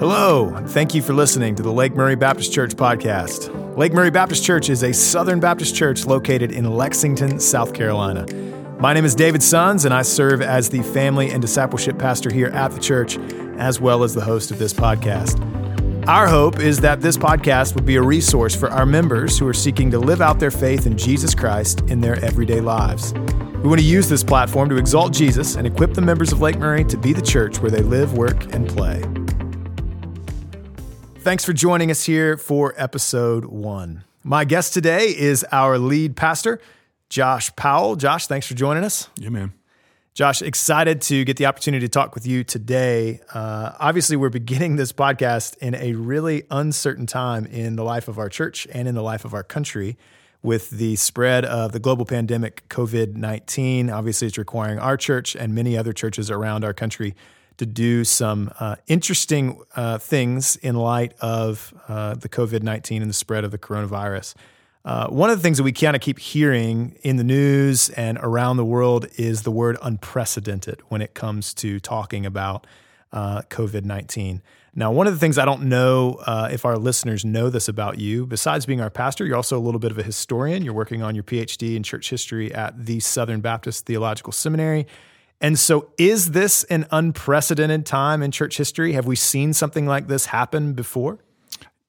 Hello, thank you for listening to the Lake Murray Baptist Church podcast. Lake Murray Baptist Church is a Southern Baptist church located in Lexington, South Carolina. My name is David Sons, and I serve as the family and discipleship pastor here at the church, as well as the host of this podcast. Our hope is that this podcast would be a resource for our members who are seeking to live out their faith in Jesus Christ in their everyday lives. We want to use this platform to exalt Jesus and equip the members of Lake Murray to be the church where they live, work, and play. Thanks for joining us here for episode one. My guest today is our lead pastor, Josh Powell. Josh, thanks for joining us. Yeah, man. Josh, excited to get the opportunity to talk with you today. Uh, obviously, we're beginning this podcast in a really uncertain time in the life of our church and in the life of our country with the spread of the global pandemic, COVID 19. Obviously, it's requiring our church and many other churches around our country to do some uh, interesting uh, things in light of uh, the COVID 19 and the spread of the coronavirus. Uh, one of the things that we kind of keep hearing in the news and around the world is the word unprecedented when it comes to talking about uh, COVID 19. Now, one of the things I don't know uh, if our listeners know this about you, besides being our pastor, you're also a little bit of a historian. You're working on your PhD in church history at the Southern Baptist Theological Seminary. And so, is this an unprecedented time in church history? Have we seen something like this happen before?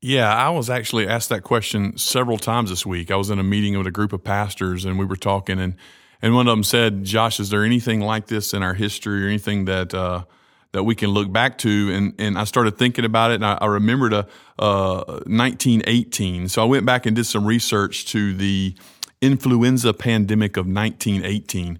Yeah, I was actually asked that question several times this week. I was in a meeting with a group of pastors and we were talking, and, and one of them said, Josh, is there anything like this in our history or anything that, uh, that we can look back to? And, and I started thinking about it, and I, I remembered a, uh, 1918. So I went back and did some research to the influenza pandemic of 1918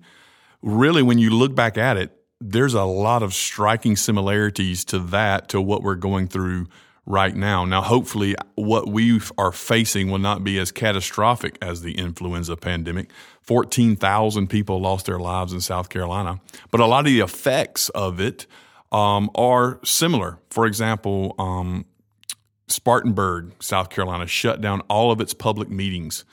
really, when you look back at it, there's a lot of striking similarities to that to what we're going through right now. Now, hopefully, what we are facing will not be as catastrophic as the influenza pandemic. 14,000 people lost their lives in South Carolina, but a lot of the effects of it um, are similar. For example, um, Spartanburg, South Carolina, shut down all of its public meetings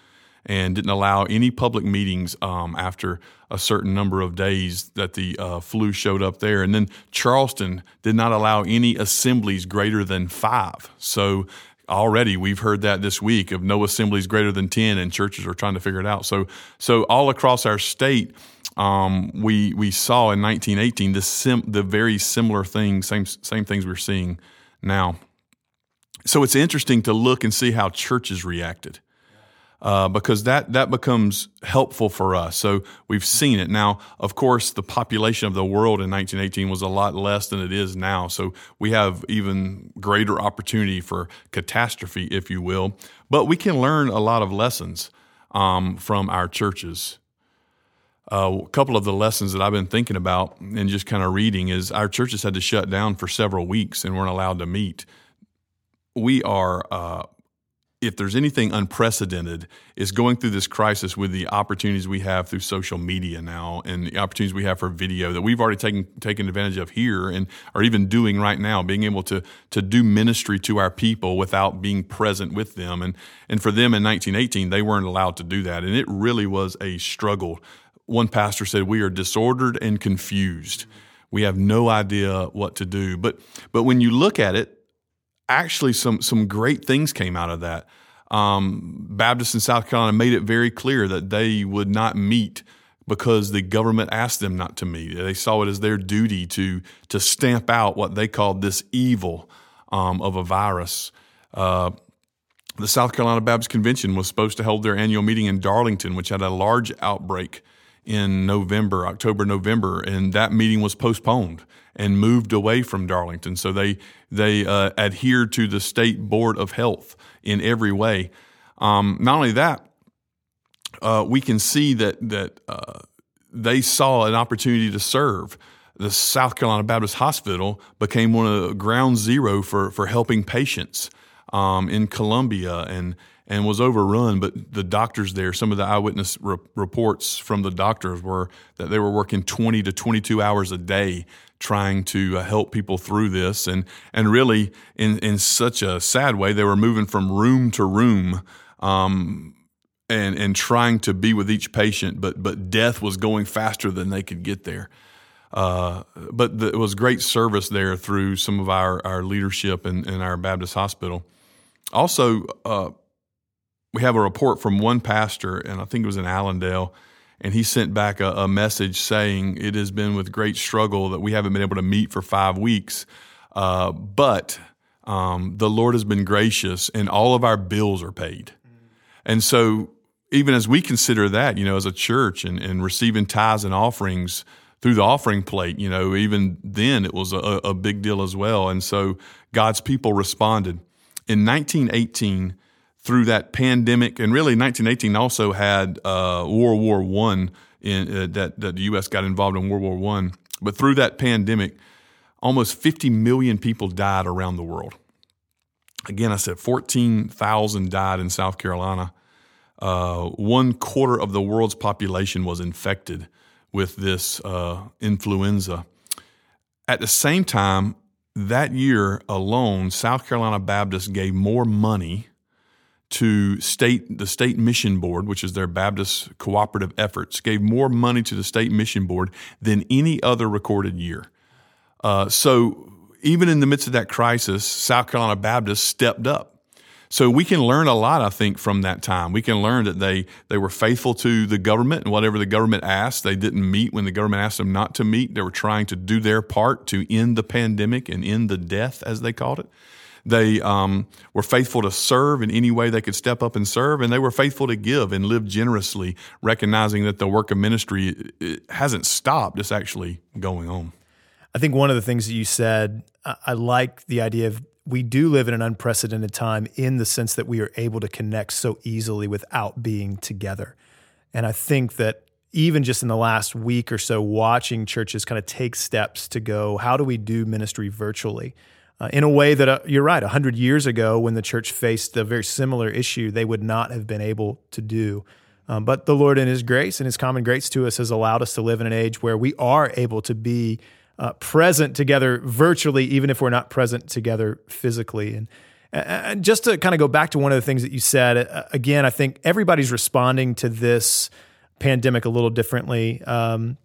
and didn't allow any public meetings um, after a certain number of days that the uh, flu showed up there. And then Charleston did not allow any assemblies greater than five. So already we've heard that this week of no assemblies greater than 10 and churches are trying to figure it out. So, so all across our state, um, we, we saw in 1918 the, sim, the very similar things, same, same things we're seeing now. So it's interesting to look and see how churches reacted uh, because that that becomes helpful for us. So we've seen it now. Of course, the population of the world in 1918 was a lot less than it is now. So we have even greater opportunity for catastrophe, if you will. But we can learn a lot of lessons um, from our churches. Uh, a couple of the lessons that I've been thinking about and just kind of reading is our churches had to shut down for several weeks and weren't allowed to meet. We are uh, if there's anything unprecedented, is going through this crisis with the opportunities we have through social media now and the opportunities we have for video that we've already taken taken advantage of here and are even doing right now, being able to to do ministry to our people without being present with them. And and for them in 1918, they weren't allowed to do that, and it really was a struggle. One pastor said, "We are disordered and confused. We have no idea what to do." But but when you look at it actually some some great things came out of that. Um, Baptists in South Carolina made it very clear that they would not meet because the government asked them not to meet. They saw it as their duty to to stamp out what they called this evil um, of a virus. Uh, the South Carolina Baptist Convention was supposed to hold their annual meeting in Darlington, which had a large outbreak in November, October, November, and that meeting was postponed and moved away from Darlington. So they they uh, adhered to the state board of health in every way. Um, not only that, uh, we can see that that uh, they saw an opportunity to serve. The South Carolina Baptist Hospital became one of the ground zero for for helping patients um, in Columbia and and was overrun. But the doctors there, some of the eyewitness re- reports from the doctors were that they were working 20 to 22 hours a day trying to uh, help people through this. And, and really, in, in such a sad way, they were moving from room to room. Um, and, and trying to be with each patient, but, but death was going faster than they could get there. uh, but the, it was great service there through some of our, our leadership in, in our Baptist hospital. Also, uh, we have a report from one pastor, and I think it was in Allendale, and he sent back a, a, message saying it has been with great struggle that we haven't been able to meet for five weeks, uh, but um, the Lord has been gracious, and all of our bills are paid. And so, even as we consider that, you know, as a church and, and receiving tithes and offerings through the offering plate, you know, even then it was a, a big deal as well. And so, God's people responded. In 1918, through that pandemic, and really 1918 also had uh, World War One in uh, that that the U.S. got involved in World War One. But through that pandemic, almost 50 million people died around the world. Again, I said 14,000 died in South Carolina. Uh, one quarter of the world's population was infected with this uh, influenza. At the same time, that year alone, South Carolina Baptists gave more money to state the state mission board, which is their Baptist cooperative efforts, gave more money to the state mission board than any other recorded year. Uh, so even in the midst of that crisis, South Carolina Baptists stepped up. So we can learn a lot, I think, from that time. We can learn that they they were faithful to the government and whatever the government asked. They didn't meet when the government asked them not to meet. They were trying to do their part to end the pandemic and end the death, as they called it. They um, were faithful to serve in any way they could step up and serve, and they were faithful to give and live generously, recognizing that the work of ministry hasn't stopped; it's actually going on. I think one of the things that you said, I like the idea of we do live in an unprecedented time in the sense that we are able to connect so easily without being together. And I think that even just in the last week or so, watching churches kind of take steps to go, how do we do ministry virtually? Uh, in a way that uh, you're right, 100 years ago, when the church faced a very similar issue, they would not have been able to do. Um, but the Lord, in His grace and His common grace to us, has allowed us to live in an age where we are able to be uh, present together virtually, even if we're not present together physically. And, and just to kind of go back to one of the things that you said, uh, again, I think everybody's responding to this pandemic a little differently. Um,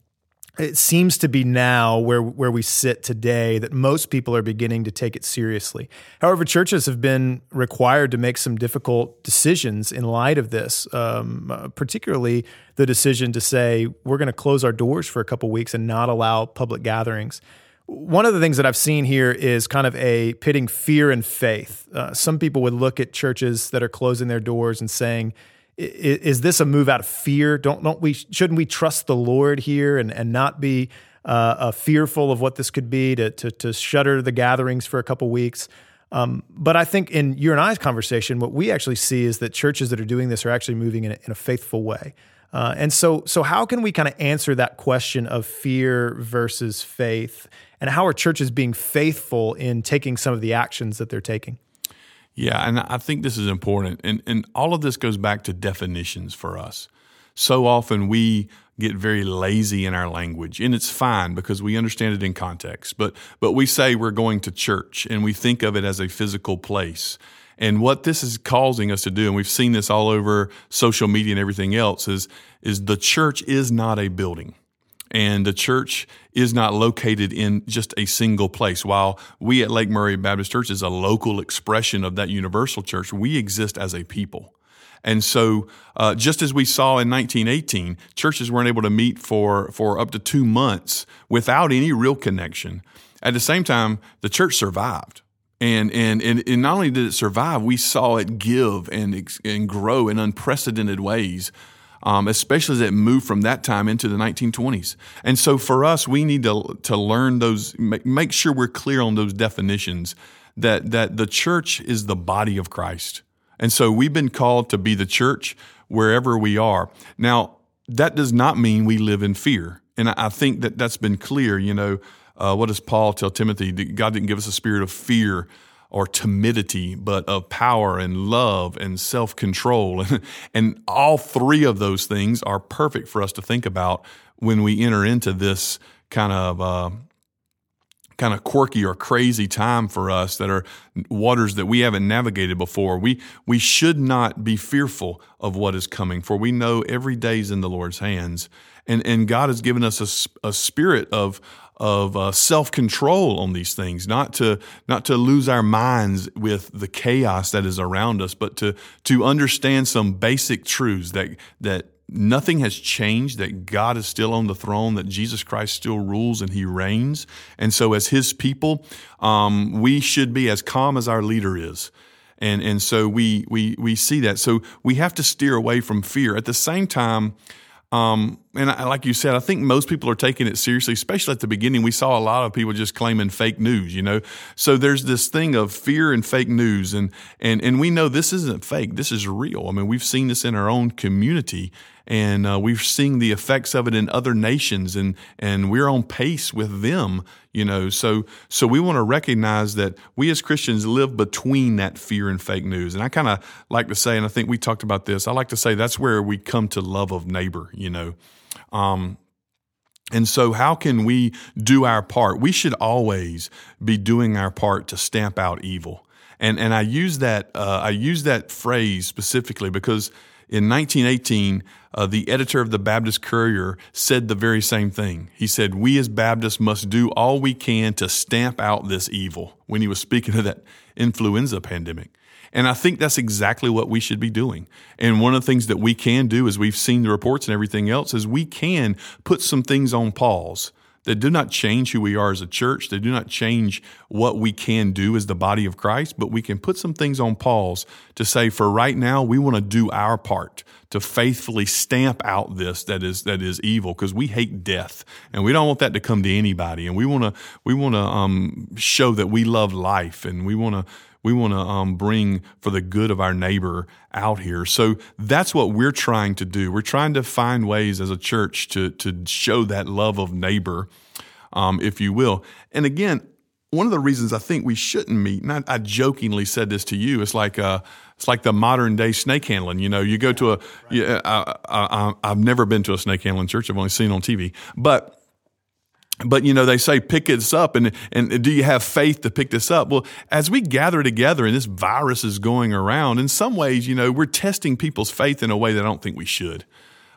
it seems to be now where where we sit today that most people are beginning to take it seriously. However, churches have been required to make some difficult decisions in light of this, um, uh, particularly the decision to say we're going to close our doors for a couple weeks and not allow public gatherings. One of the things that I've seen here is kind of a pitting fear and faith. Uh, some people would look at churches that are closing their doors and saying is this a move out of fear? Don't don't we shouldn't we trust the Lord here and and not be uh, uh, fearful of what this could be to to, to shutter the gatherings for a couple weeks? Um, but I think in your and I's conversation, what we actually see is that churches that are doing this are actually moving in a, in a faithful way. Uh, and so, so how can we kind of answer that question of fear versus faith, and how are churches being faithful in taking some of the actions that they're taking? Yeah, and I think this is important. And, and all of this goes back to definitions for us. So often we get very lazy in our language, and it's fine because we understand it in context. But, but we say we're going to church and we think of it as a physical place. And what this is causing us to do, and we've seen this all over social media and everything else, is, is the church is not a building. And the church is not located in just a single place. While we at Lake Murray Baptist Church is a local expression of that universal church, we exist as a people. And so, uh, just as we saw in 1918, churches weren't able to meet for, for up to two months without any real connection. At the same time, the church survived. And, and, and, and not only did it survive, we saw it give and, and grow in unprecedented ways um, especially as it moved from that time into the 1920s. And so for us, we need to, to learn those, make sure we're clear on those definitions that, that the church is the body of Christ. And so we've been called to be the church wherever we are. Now, that does not mean we live in fear. And I think that that's been clear. You know, uh, what does Paul tell Timothy? God didn't give us a spirit of fear, or timidity, but of power and love and self control. and all three of those things are perfect for us to think about when we enter into this kind of. Uh, kind of quirky or crazy time for us that are waters that we haven't navigated before. We we should not be fearful of what is coming, for we know every day is in the Lord's hands. and and God has given us a, a spirit of of uh, self control on these things, not to not to lose our minds with the chaos that is around us, but to to understand some basic truths that that nothing has changed, that God is still on the throne, that Jesus Christ still rules and he reigns. And so, as his people, um, we should be as calm as our leader is. And, and so we, we, we see that. So we have to steer away from fear. At the same time, um, and I, like you said, I think most people are taking it seriously, especially at the beginning. We saw a lot of people just claiming fake news, you know. So there's this thing of fear and fake news, and and and we know this isn't fake. This is real. I mean, we've seen this in our own community, and uh, we've seen the effects of it in other nations, and and we're on pace with them, you know. So so we want to recognize that we as Christians live between that fear and fake news, and I kind of like to say, and I think we talked about this. I like to say that's where we come to love of neighbor, you know. Um, and so, how can we do our part? We should always be doing our part to stamp out evil. And and I use that uh, I use that phrase specifically because in 1918, uh, the editor of the Baptist Courier said the very same thing. He said, We as Baptists must do all we can to stamp out this evil when he was speaking of that influenza pandemic. And I think that's exactly what we should be doing. And one of the things that we can do, as we've seen the reports and everything else, is we can put some things on pause that do not change who we are as a church. They do not change what we can do as the body of Christ, but we can put some things on pause to say, for right now, we want to do our part to faithfully stamp out this that is that is evil because we hate death and we don't want that to come to anybody and we want to we want to um, show that we love life and we want to we want to um, bring for the good of our neighbor out here. So that's what we're trying to do. We're trying to find ways as a church to to show that love of neighbor, um, if you will. And again, one of the reasons I think we shouldn't meet, and I, I jokingly said this to you, it's like uh, it's like the modern day snake handling. You know, you go to a, yeah, I, I, I've never been to a snake handling church. I've only seen on TV, but but you know they say pick this up and and do you have faith to pick this up well as we gather together and this virus is going around in some ways you know we're testing people's faith in a way that i don't think we should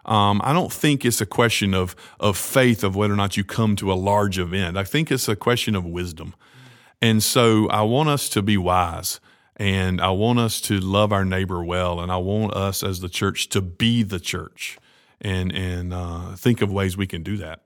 um, I don't think it's a question of of faith of whether or not you come to a large event. I think it's a question of wisdom, and so I want us to be wise, and I want us to love our neighbor well, and I want us as the church to be the church, and and uh, think of ways we can do that.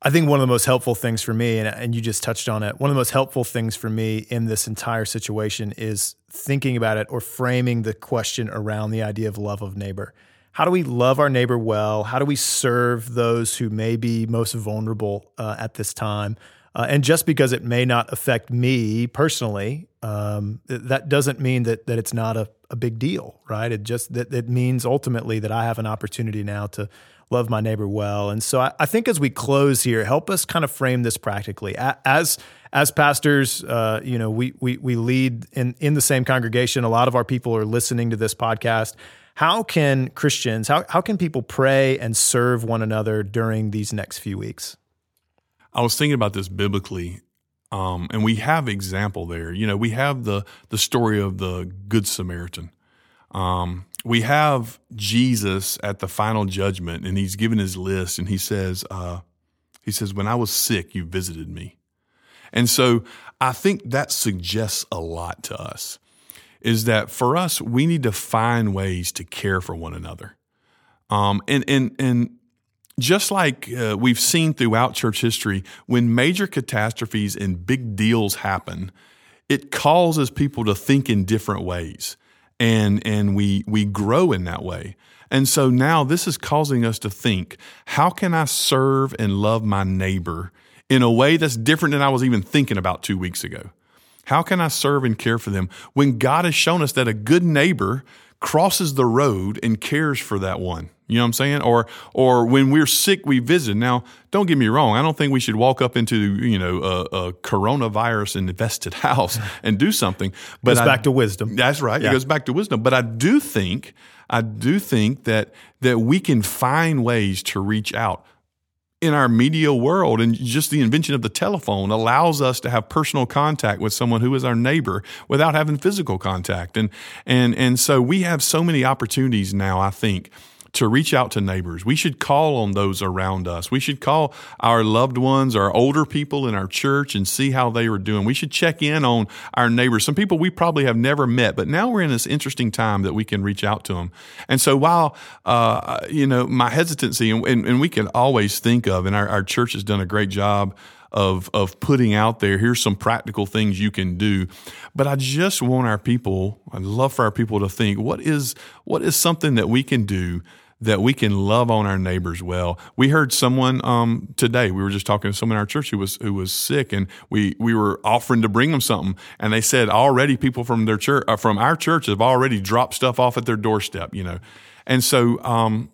I think one of the most helpful things for me, and, and you just touched on it, one of the most helpful things for me in this entire situation is thinking about it or framing the question around the idea of love of neighbor. How do we love our neighbor well? How do we serve those who may be most vulnerable uh, at this time? Uh, and just because it may not affect me personally, um, that doesn't mean that that it's not a, a big deal, right? It just that it means ultimately that I have an opportunity now to love my neighbor well. And so I, I, think as we close here, help us kind of frame this practically. As as pastors, uh, you know, we we we lead in in the same congregation. A lot of our people are listening to this podcast. How can Christians, how how can people pray and serve one another during these next few weeks? I was thinking about this biblically. Um, and we have example there. You know, we have the the story of the Good Samaritan. Um, we have Jesus at the final judgment, and he's given his list, and he says, uh, he says, when I was sick, you visited me. And so I think that suggests a lot to us is that for us, we need to find ways to care for one another. Um, and, and, and just like uh, we've seen throughout church history, when major catastrophes and big deals happen, it causes people to think in different ways and and we we grow in that way. And so now this is causing us to think, how can I serve and love my neighbor in a way that's different than I was even thinking about 2 weeks ago? How can I serve and care for them when God has shown us that a good neighbor crosses the road and cares for that one? You know what I'm saying? Or or when we're sick, we visit. Now, don't get me wrong. I don't think we should walk up into you know a, a coronavirus infested house and do something. But goes I, back to wisdom. That's right. Yeah. It goes back to wisdom. But I do think I do think that that we can find ways to reach out in our media world and just the invention of the telephone allows us to have personal contact with someone who is our neighbor without having physical contact. And and and so we have so many opportunities now i think to reach out to neighbors. We should call on those around us. We should call our loved ones, our older people in our church, and see how they are doing. We should check in on our neighbors. Some people we probably have never met, but now we're in this interesting time that we can reach out to them. And so while, uh, you know, my hesitancy, and, and, and we can always think of, and our, our church has done a great job of of putting out there here's some practical things you can do but i just want our people i'd love for our people to think what is what is something that we can do that we can love on our neighbors well. We heard someone um, today. We were just talking to someone in our church who was who was sick, and we we were offering to bring them something, and they said already people from their church uh, from our church have already dropped stuff off at their doorstep. You know, and so um,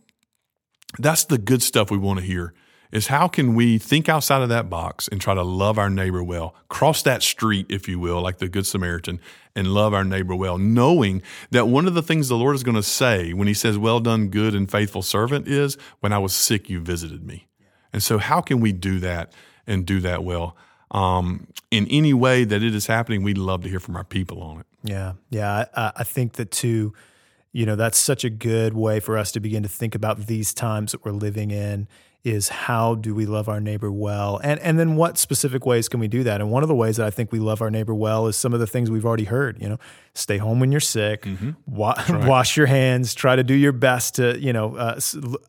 that's the good stuff we want to hear is how can we think outside of that box and try to love our neighbor well, cross that street, if you will, like the Good Samaritan, and love our neighbor well, knowing that one of the things the Lord is going to say when He says, Well done, good and faithful servant, is, When I was sick, you visited me. And so, how can we do that and do that well? Um, in any way that it is happening, we'd love to hear from our people on it. Yeah. Yeah. I, I think that too, you know, that's such a good way for us to begin to think about these times that we're living in is how do we love our neighbor well and and then what specific ways can we do that and one of the ways that i think we love our neighbor well is some of the things we've already heard you know stay home when you're sick mm-hmm. wa- right. wash your hands try to do your best to you know uh,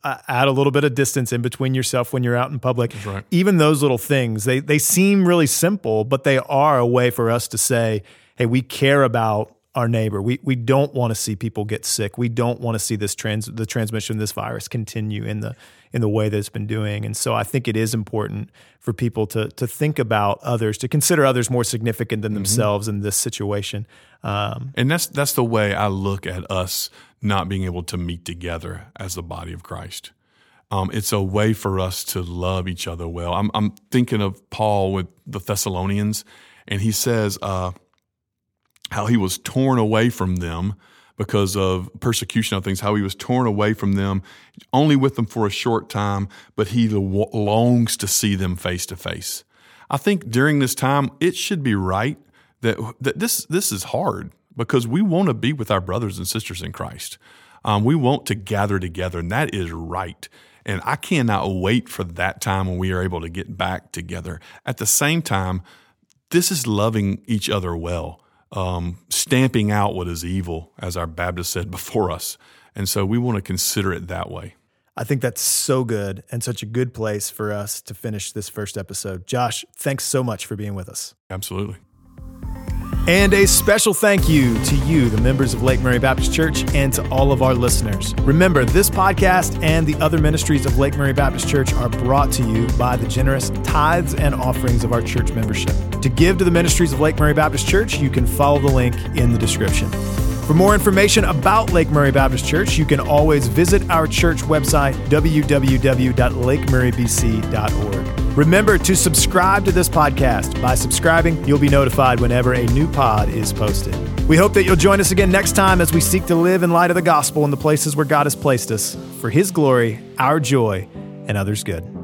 uh, add a little bit of distance in between yourself when you're out in public right. even those little things they they seem really simple but they are a way for us to say hey we care about our neighbor. We we don't want to see people get sick. We don't want to see this trans the transmission of this virus continue in the in the way that it's been doing. And so I think it is important for people to to think about others, to consider others more significant than mm-hmm. themselves in this situation. Um, and that's that's the way I look at us not being able to meet together as the body of Christ. Um, it's a way for us to love each other well. I'm, I'm thinking of Paul with the Thessalonians, and he says. Uh, how he was torn away from them because of persecution of things, how he was torn away from them, only with them for a short time, but he longs to see them face to face. I think during this time, it should be right that, that this, this is hard because we want to be with our brothers and sisters in Christ. Um, we want to gather together, and that is right. And I cannot wait for that time when we are able to get back together. At the same time, this is loving each other well um, stamping out what is evil, as our Baptist said before us. And so we want to consider it that way. I think that's so good and such a good place for us to finish this first episode. Josh, thanks so much for being with us. Absolutely. And a special thank you to you, the members of Lake Murray Baptist Church, and to all of our listeners. Remember, this podcast and the other ministries of Lake Murray Baptist Church are brought to you by the generous tithes and offerings of our church membership. To give to the ministries of Lake Murray Baptist Church, you can follow the link in the description. For more information about Lake Murray Baptist Church, you can always visit our church website, www.lakemurraybc.org. Remember to subscribe to this podcast. By subscribing, you'll be notified whenever a new pod is posted. We hope that you'll join us again next time as we seek to live in light of the gospel in the places where God has placed us for His glory, our joy, and others' good.